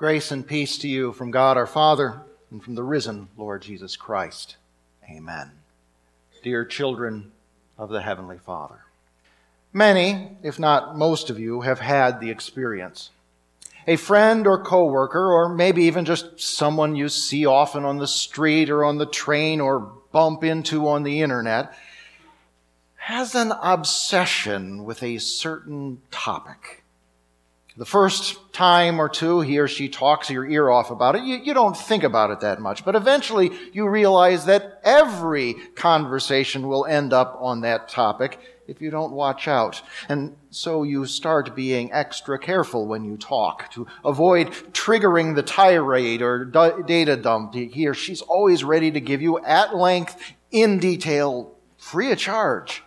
Grace and peace to you from God our Father and from the risen Lord Jesus Christ. Amen. Dear children of the Heavenly Father, many, if not most of you, have had the experience. A friend or coworker, or maybe even just someone you see often on the street or on the train or bump into on the internet, has an obsession with a certain topic the first time or two he or she talks your ear off about it, you, you, don't think about it that much. But eventually you realize that every conversation will end up on that topic if you don't watch out. And so you start being extra careful when you talk to avoid triggering the tirade or data dump. He or she's always ready to give you at length, in detail, free of charge.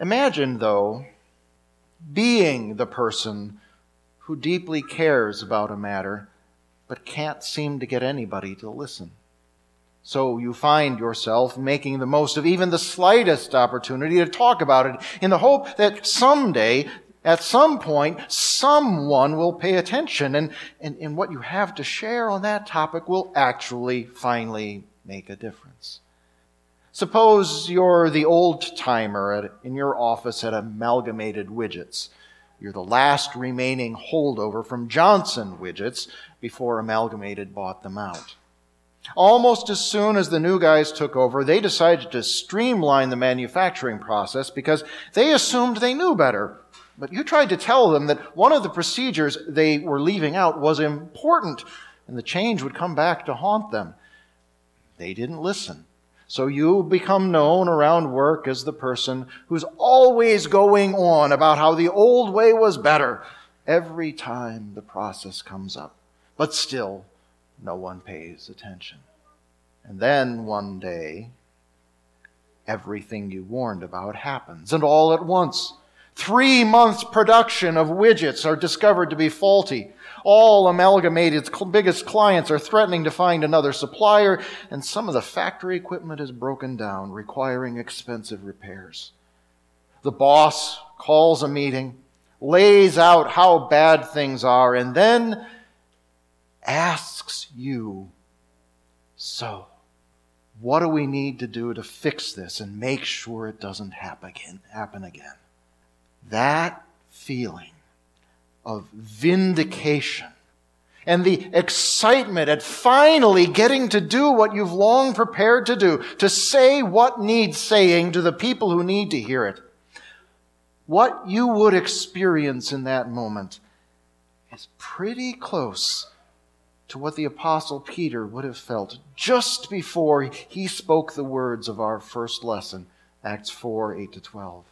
Imagine, though, being the person who deeply cares about a matter but can't seem to get anybody to listen. So you find yourself making the most of even the slightest opportunity to talk about it in the hope that someday, at some point, someone will pay attention and, and, and what you have to share on that topic will actually finally make a difference. Suppose you're the old timer in your office at Amalgamated Widgets. You're the last remaining holdover from Johnson Widgets before Amalgamated bought them out. Almost as soon as the new guys took over, they decided to streamline the manufacturing process because they assumed they knew better. But you tried to tell them that one of the procedures they were leaving out was important and the change would come back to haunt them. They didn't listen. So you become known around work as the person who's always going on about how the old way was better every time the process comes up. But still, no one pays attention. And then one day, everything you warned about happens, and all at once. Three months production of widgets are discovered to be faulty. All Amalgamated's biggest clients are threatening to find another supplier, and some of the factory equipment is broken down, requiring expensive repairs. The boss calls a meeting, lays out how bad things are, and then asks you, So, what do we need to do to fix this and make sure it doesn't happen again? Happen again? That feeling of vindication and the excitement at finally getting to do what you've long prepared to do, to say what needs saying to the people who need to hear it. What you would experience in that moment is pretty close to what the Apostle Peter would have felt just before he spoke the words of our first lesson, Acts 4 8 to 12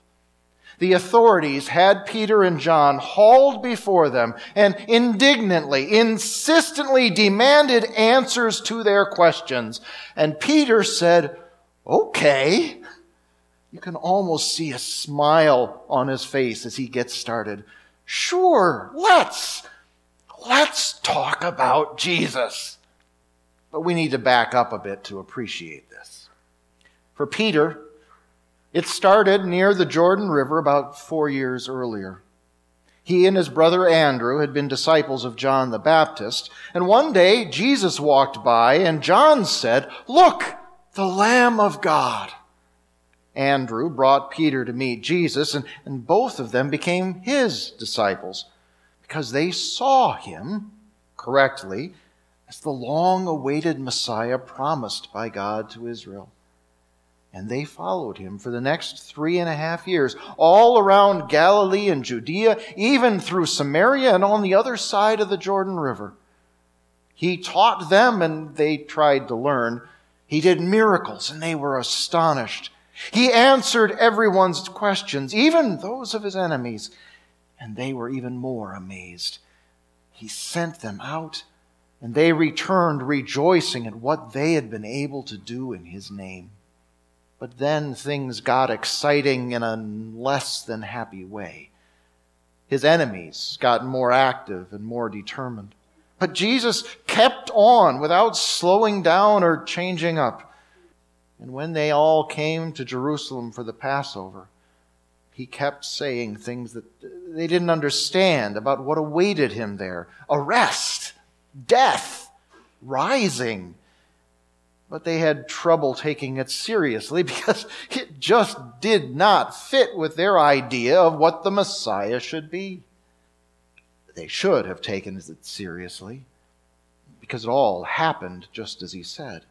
the authorities had Peter and John hauled before them and indignantly, insistently demanded answers to their questions. And Peter said, Okay. You can almost see a smile on his face as he gets started. Sure, let's. Let's talk about Jesus. But we need to back up a bit to appreciate this. For Peter, it started near the Jordan River about four years earlier. He and his brother Andrew had been disciples of John the Baptist, and one day Jesus walked by and John said, Look, the Lamb of God. Andrew brought Peter to meet Jesus, and, and both of them became his disciples because they saw him correctly as the long awaited Messiah promised by God to Israel. And they followed him for the next three and a half years, all around Galilee and Judea, even through Samaria and on the other side of the Jordan River. He taught them and they tried to learn. He did miracles and they were astonished. He answered everyone's questions, even those of his enemies, and they were even more amazed. He sent them out and they returned rejoicing at what they had been able to do in his name. But then things got exciting in a less than happy way. His enemies got more active and more determined. But Jesus kept on without slowing down or changing up. And when they all came to Jerusalem for the Passover, he kept saying things that they didn't understand about what awaited him there arrest, death, rising. But they had trouble taking it seriously because it just did not fit with their idea of what the Messiah should be. They should have taken it seriously because it all happened just as he said.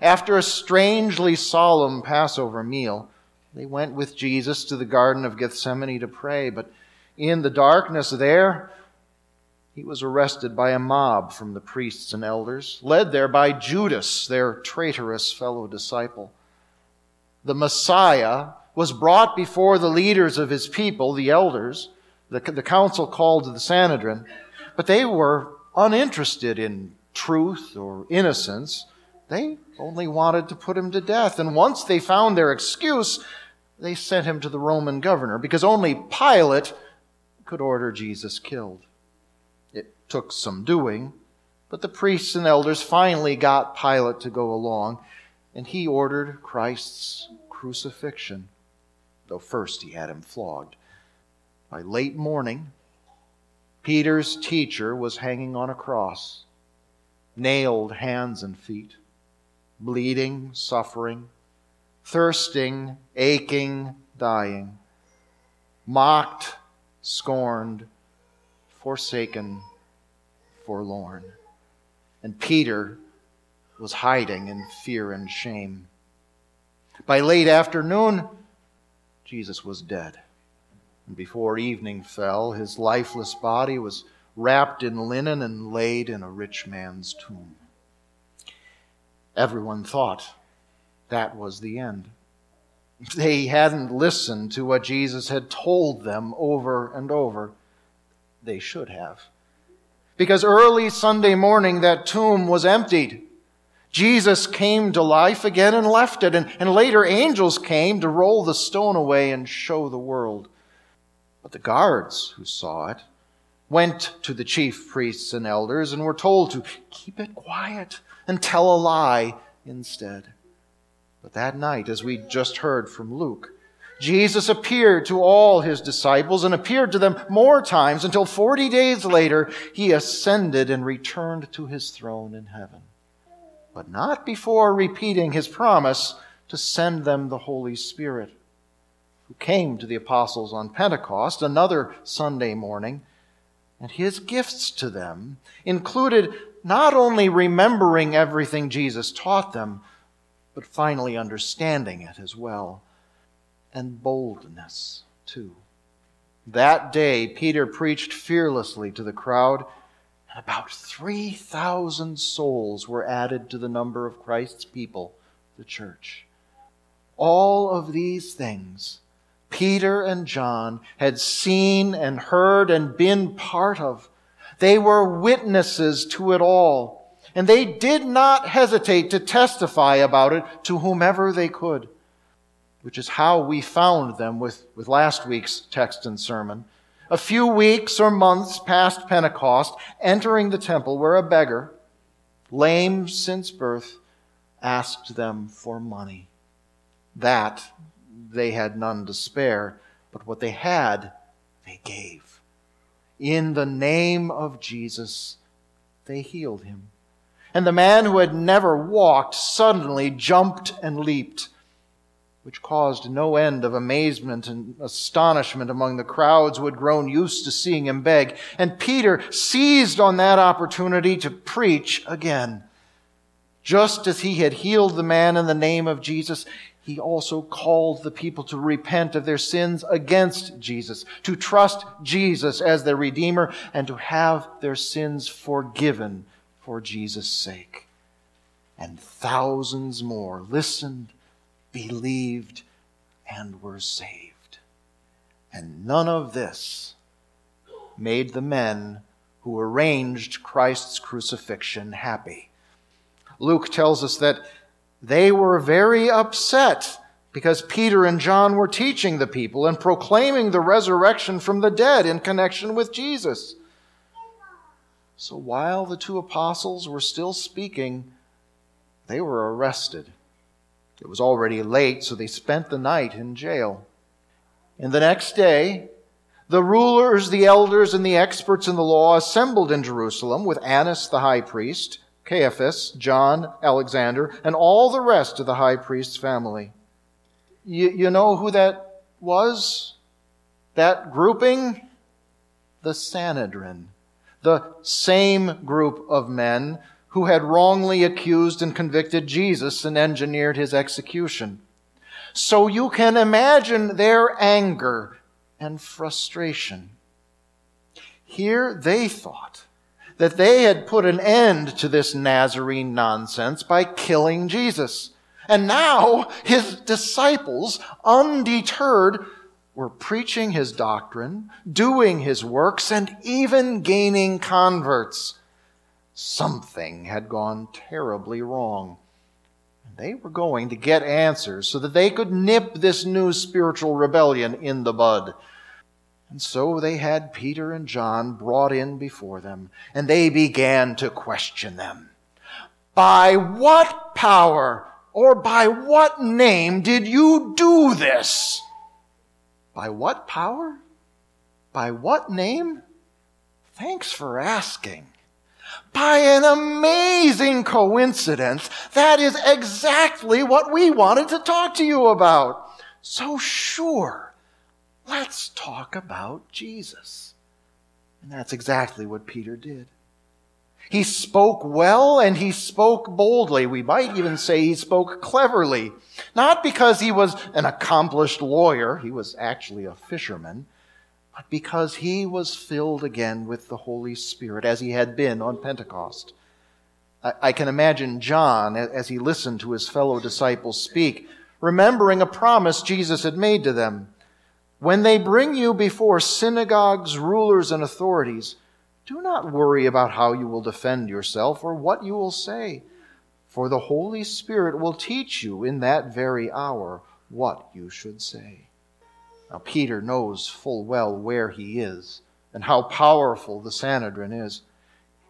After a strangely solemn Passover meal, they went with Jesus to the Garden of Gethsemane to pray, but in the darkness there, he was arrested by a mob from the priests and elders, led there by Judas, their traitorous fellow disciple. The Messiah was brought before the leaders of his people, the elders, the, the council called the Sanhedrin, but they were uninterested in truth or innocence. They only wanted to put him to death. And once they found their excuse, they sent him to the Roman governor because only Pilate could order Jesus killed. Took some doing, but the priests and elders finally got Pilate to go along, and he ordered Christ's crucifixion, though first he had him flogged. By late morning, Peter's teacher was hanging on a cross, nailed hands and feet, bleeding, suffering thirsting, aching, dying, mocked, scorned, forsaken, forlorn. And Peter was hiding in fear and shame. By late afternoon, Jesus was dead. And before evening fell, his lifeless body was wrapped in linen and laid in a rich man's tomb. Everyone thought that was the end. They hadn't listened to what Jesus had told them over and over. They should have. Because early Sunday morning, that tomb was emptied. Jesus came to life again and left it, and, and later angels came to roll the stone away and show the world. But the guards who saw it went to the chief priests and elders and were told to keep it quiet and tell a lie instead. But that night, as we just heard from Luke, Jesus appeared to all his disciples and appeared to them more times until 40 days later he ascended and returned to his throne in heaven. But not before repeating his promise to send them the Holy Spirit, who came to the apostles on Pentecost, another Sunday morning, and his gifts to them included not only remembering everything Jesus taught them, but finally understanding it as well. And boldness, too. That day, Peter preached fearlessly to the crowd, and about 3,000 souls were added to the number of Christ's people, the church. All of these things Peter and John had seen and heard and been part of. They were witnesses to it all and they did not hesitate to testify about it to whomever they could, which is how we found them with, with last week's text and sermon. A few weeks or months past Pentecost, entering the temple where a beggar, lame since birth, asked them for money. That they had none to spare, but what they had, they gave. In the name of Jesus, they healed him. And the man who had never walked suddenly jumped and leaped, which caused no end of amazement and astonishment among the crowds who had grown used to seeing him beg. And Peter seized on that opportunity to preach again. Just as he had healed the man in the name of Jesus, he also called the people to repent of their sins against Jesus, to trust Jesus as their Redeemer, and to have their sins forgiven for Jesus' sake. And thousands more listened, believed, and were saved. And none of this made the men who arranged Christ's crucifixion happy. Luke tells us that they were very upset because Peter and John were teaching the people and proclaiming the resurrection from the dead in connection with Jesus. So while the two apostles were still speaking, they were arrested. It was already late, so they spent the night in jail. And the next day, the rulers, the elders, and the experts in the law assembled in Jerusalem with Annas the high priest, Caiaphas, John, Alexander, and all the rest of the high priest's family. You, you know who that was? That grouping? The Sanhedrin. The same group of men who had wrongly accused and convicted Jesus and engineered his execution. So you can imagine their anger and frustration. Here they thought that they had put an end to this Nazarene nonsense by killing Jesus. And now his disciples, undeterred, were preaching his doctrine, doing his works, and even gaining converts. Something had gone terribly wrong. They were going to get answers so that they could nip this new spiritual rebellion in the bud. And so they had Peter and John brought in before them, and they began to question them. By what power or by what name did you do this? By what power? By what name? Thanks for asking. By an amazing coincidence, that is exactly what we wanted to talk to you about. So sure, let's talk about Jesus. And that's exactly what Peter did. He spoke well and he spoke boldly. We might even say he spoke cleverly. Not because he was an accomplished lawyer, he was actually a fisherman because he was filled again with the Holy Spirit as he had been on Pentecost. I, can imagine John, as he listened to his fellow disciples speak, remembering a promise Jesus had made to them. When they bring you before synagogues, rulers, and authorities, do not worry about how you will defend yourself or what you will say, for the Holy Spirit will teach you in that very hour what you should say. Now, Peter knows full well where he is and how powerful the Sanhedrin is.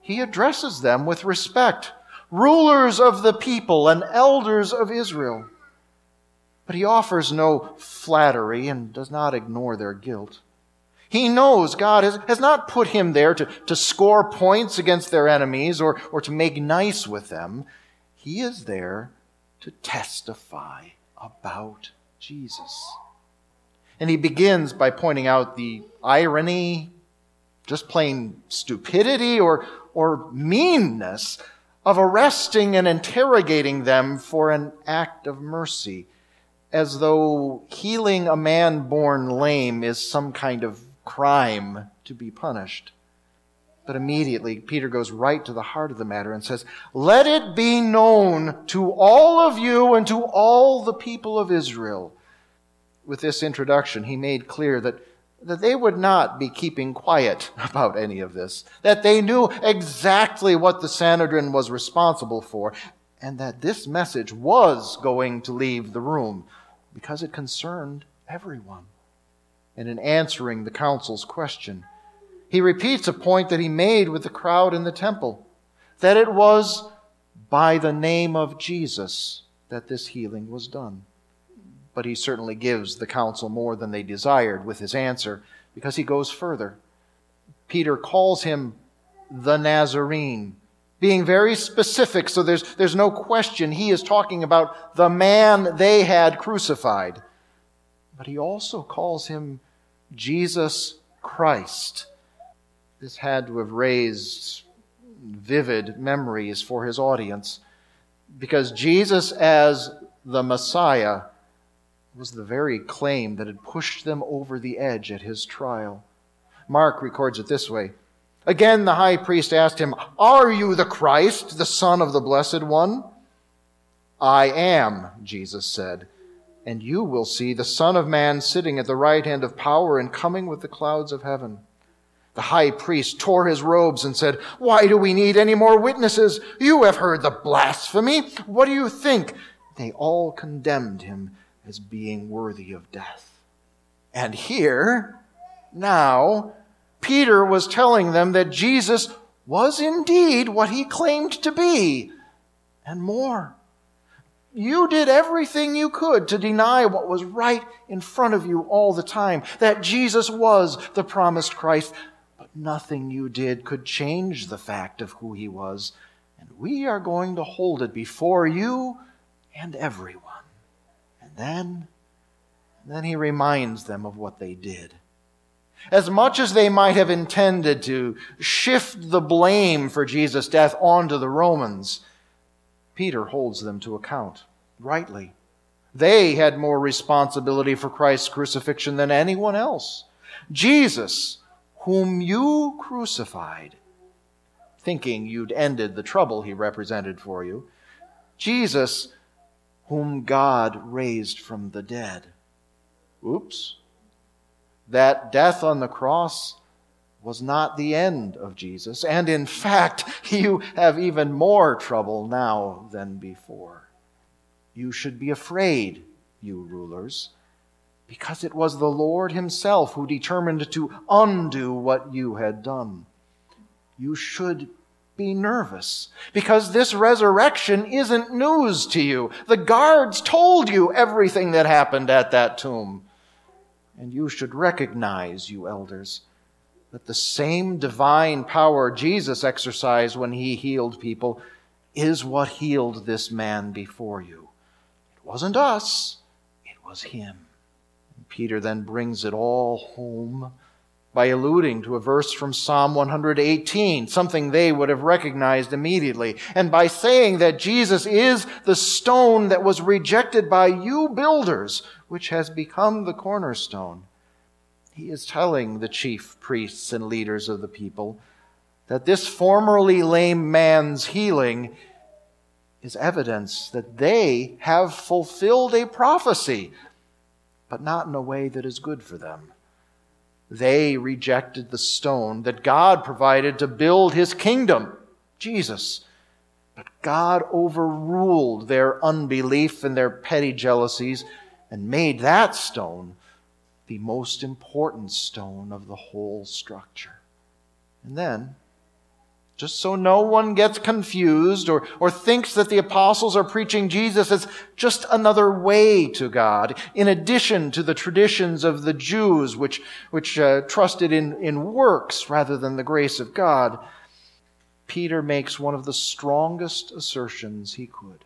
He addresses them with respect, rulers of the people and elders of Israel. But he offers no flattery and does not ignore their guilt. He knows God has, has not put him there to, to score points against their enemies or, or to make nice with them. He is there to testify about Jesus. And he begins by pointing out the irony, just plain stupidity or, or meanness of arresting and interrogating them for an act of mercy, as though healing a man born lame is some kind of crime to be punished. But immediately, Peter goes right to the heart of the matter and says, Let it be known to all of you and to all the people of Israel with this introduction, he made clear that, that they would not be keeping quiet about any of this, that they knew exactly what the Sanhedrin was responsible for, and that this message was going to leave the room because it concerned everyone. And in answering the council's question, he repeats a point that he made with the crowd in the temple that it was by the name of Jesus that this healing was done but he certainly gives the council more than they desired with his answer because he goes further. Peter calls him the Nazarene, being very specific, so there's, there's no question he is talking about the man they had crucified. But he also calls him Jesus Christ. This had to have raised vivid memories for his audience because Jesus, as the Messiah, was the very claim that had pushed them over the edge at his trial. Mark records it this way. Again, the high priest asked him, Are you the Christ, the Son of the Blessed One? I am, Jesus said, and you will see the Son of Man sitting at the right hand of power and coming with the clouds of heaven. The high priest tore his robes and said, Why do we need any more witnesses? You have heard the blasphemy. What do you think? They all condemned him as being worthy of death. And here, now, Peter was telling them that Jesus was indeed what he claimed to be, and more. You did everything you could to deny what was right in front of you all the time that Jesus was the promised Christ. But nothing you did could change the fact of who he was. And we are going to hold it before you and everyone. Then, then he reminds them of what they did. As much as they might have intended to shift the blame for Jesus' death onto the Romans, Peter holds them to account, rightly. They had more responsibility for Christ's crucifixion than anyone else. Jesus, whom you crucified, thinking you'd ended the trouble he represented for you, Jesus, whom God raised from the dead. Oops. That death on the cross was not the end of Jesus. And in fact, you have even more trouble now than before. You should be afraid, you rulers, because it was the Lord Himself who determined to undo what you had done. You should be nervous because this resurrection isn't news to you. The guards told you everything that happened at that tomb. And you should recognize, you elders, that the same divine power Jesus exercised when he healed people is what healed this man before you. It wasn't us, it was him. And Peter then brings it all home by alluding to a verse from Psalm 118, something they would have recognized immediately, and by saying that Jesus is the stone that was rejected by you builders, which has become the cornerstone he is telling the chief priests and leaders of the people that this formerly lame man's healing is evidence that they have fulfilled a prophecy, but not in a way that is good for them. They rejected the stone that God provided to build his kingdom, Jesus. But God overruled their unbelief and their petty jealousies and made that stone the most important stone of the whole structure. And then, just so no one gets confused or, or thinks that the apostles are preaching Jesus as just another way to God, in addition to the traditions of the Jews, which, which uh, trusted in, in works rather than the grace of God, Peter makes one of the strongest assertions he could.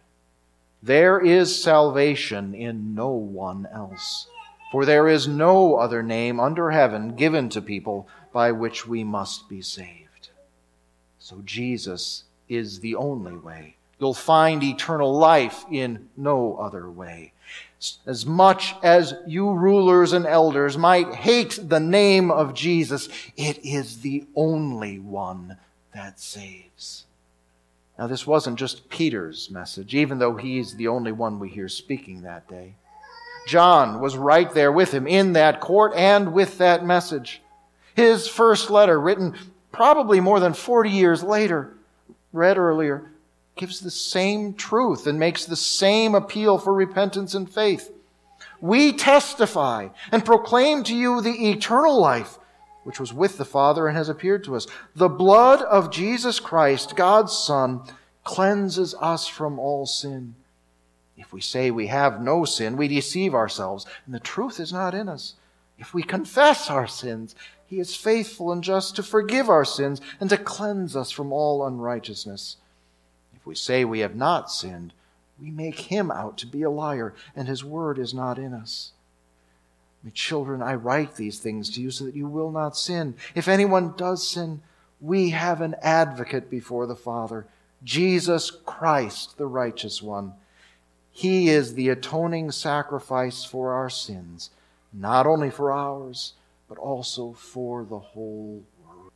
There is salvation in no one else. For there is no other name under heaven given to people by which we must be saved. So Jesus is the only way. You'll find eternal life in no other way. As much as you rulers and elders might hate the name of Jesus, it is the only one that saves. Now, this wasn't just Peter's message, even though he's the only one we hear speaking that day. John was right there with him in that court and with that message. His first letter, written probably more than 40 years later, read earlier, gives the same truth and makes the same appeal for repentance and faith. We testify and proclaim to you the eternal life which was with the Father and has appeared to us. The blood of Jesus Christ, God's Son, cleanses us from all sin. If we say we have no sin, we deceive ourselves, and the truth is not in us. If we confess our sins, he is faithful and just to forgive our sins and to cleanse us from all unrighteousness. If we say we have not sinned, we make him out to be a liar, and his word is not in us. My children, I write these things to you so that you will not sin. If anyone does sin, we have an advocate before the Father, Jesus Christ, the righteous one. He is the atoning sacrifice for our sins, not only for ours, but also for the whole world.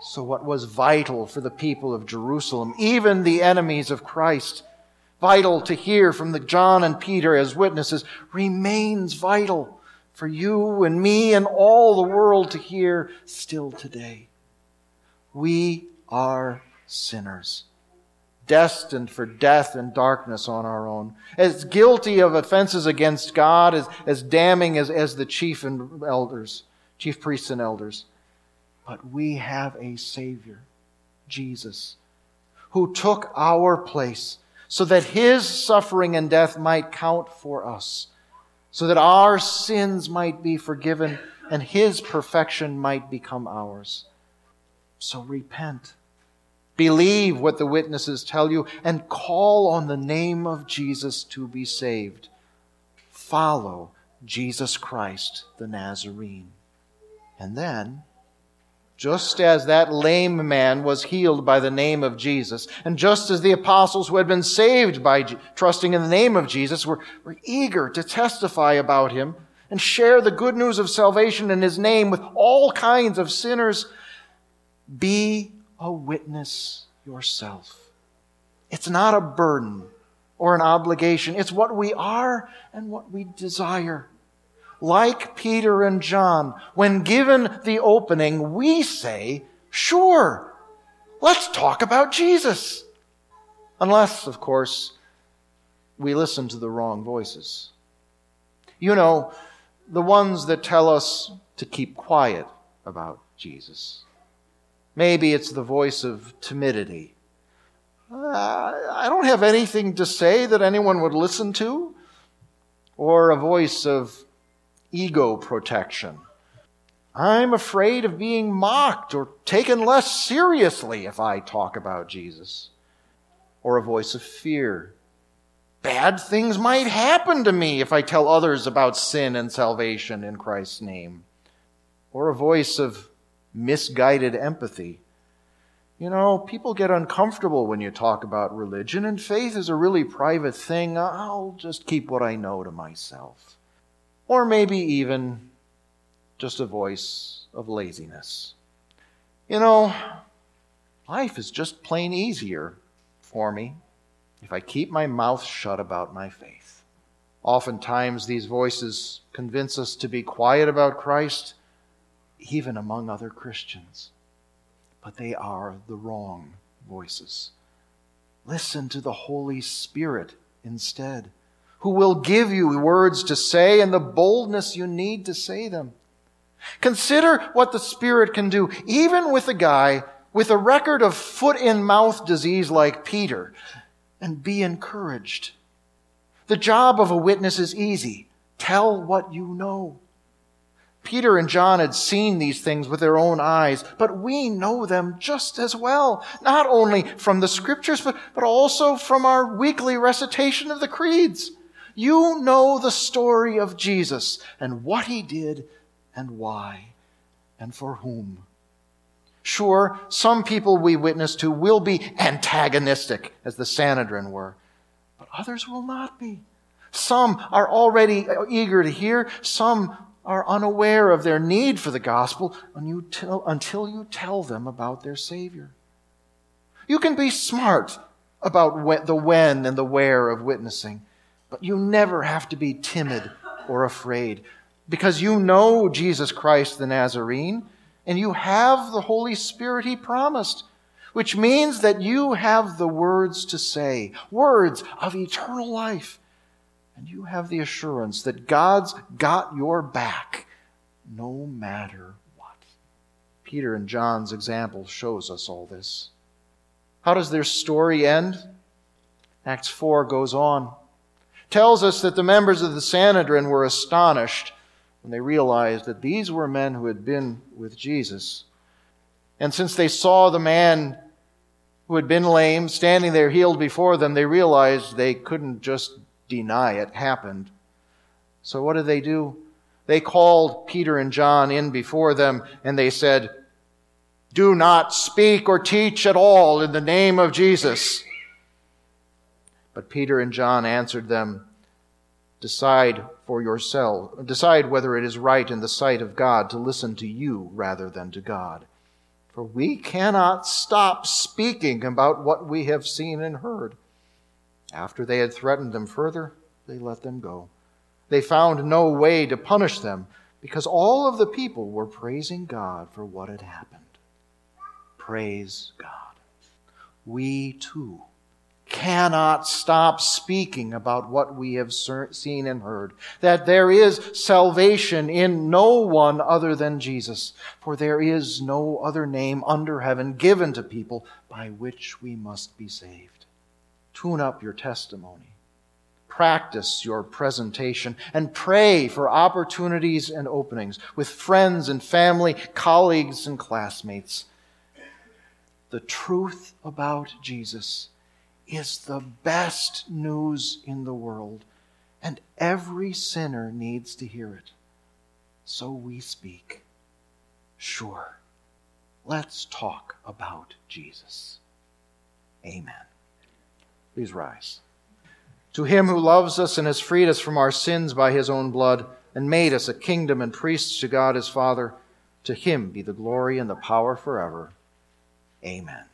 So, what was vital for the people of Jerusalem, even the enemies of Christ, vital to hear from the John and Peter as witnesses, remains vital for you and me and all the world to hear still today. We are sinners destined for death and darkness on our own, as guilty of offenses against God, as, as damning as, as the chief and elders, chief priests and elders. But we have a Savior, Jesus, who took our place so that his suffering and death might count for us, so that our sins might be forgiven and his perfection might become ours. So repent. Believe what the witnesses tell you and call on the name of Jesus to be saved. Follow Jesus Christ the Nazarene. And then, just as that lame man was healed by the name of Jesus, and just as the apostles who had been saved by trusting in the name of Jesus were, were eager to testify about him and share the good news of salvation in his name with all kinds of sinners, be a witness yourself. It's not a burden or an obligation. It's what we are and what we desire like Peter and John, when given the opening, we say, sure, let's talk about Jesus. Unless, of course, we listen to the wrong voices. You know, the ones that tell us to keep quiet about Jesus. Maybe it's the voice of timidity. I don't have anything to say that anyone would listen to. Or a voice of ego protection. I'm afraid of being mocked or taken less seriously if I talk about Jesus. Or a voice of fear. Bad things might happen to me if I tell others about sin and salvation in Christ's name. Or a voice of misguided empathy. You know, people get uncomfortable when you talk about religion, and faith is a really private thing. I'll just keep what I know to myself or maybe even just a voice of laziness. You know, life is just plain easier for me if I keep my mouth shut about my faith. Oftentimes, these voices convince us to be quiet about Christ, even among other Christians. But they are the wrong voices. Listen to the Holy Spirit instead who will give you words to say and the boldness you need to say them. Consider what the Spirit can do, even with a guy with a record of foot in mouth disease like Peter, and be encouraged. The job of a witness is easy. Tell what you know. Peter and John had seen these things with their own eyes, but we know them just as well, not only from the scriptures, but, but also from our weekly recitation of the creeds. You know the story of Jesus and what he did and why and for whom. Sure, some people we witness to will be antagonistic, as the Sanhedrin were, but others will not be. Some are already eager to hear, some are unaware of their need for the gospel until you tell them about their Savior. You can be smart about the when and the where of witnessing. But you never have to be timid or afraid because you know Jesus Christ the Nazarene and you have the Holy Spirit he promised, which means that you have the words to say, words of eternal life. And you have the assurance that God's got your back no matter what. Peter and John's example shows us all this. How does their story end? Acts 4 goes on tells us that the members of the Sanhedrin were astonished when they realized that these were men who had been with Jesus. And since they saw the man who had been lame standing there healed before them, they realized they couldn't just deny it happened. So what did they do? They called Peter and John in before them and they said, Do not speak or teach at all in the name of Jesus. But Peter and John answered them, Decide for yourself, decide whether it is right in the sight of God to listen to you rather than to God. For we cannot stop speaking about what we have seen and heard. After they had threatened them further, they let them go. They found no way to punish them because all of the people were praising God for what had happened. Praise God. We too cannot stop speaking about what we have seen and heard. That there is salvation in no one other than Jesus. For there is no other name under heaven given to people by which we must be saved. Tune up your testimony. Practice your presentation and pray for opportunities and openings with friends and family, colleagues and classmates. The truth about Jesus is the best news in the world, and every sinner needs to hear it. So we speak. Sure, let's talk about Jesus. Amen. Please rise. To him who loves us and has freed us from our sins by his own blood and made us a kingdom and priests to God his Father, to him be the glory and the power forever. Amen.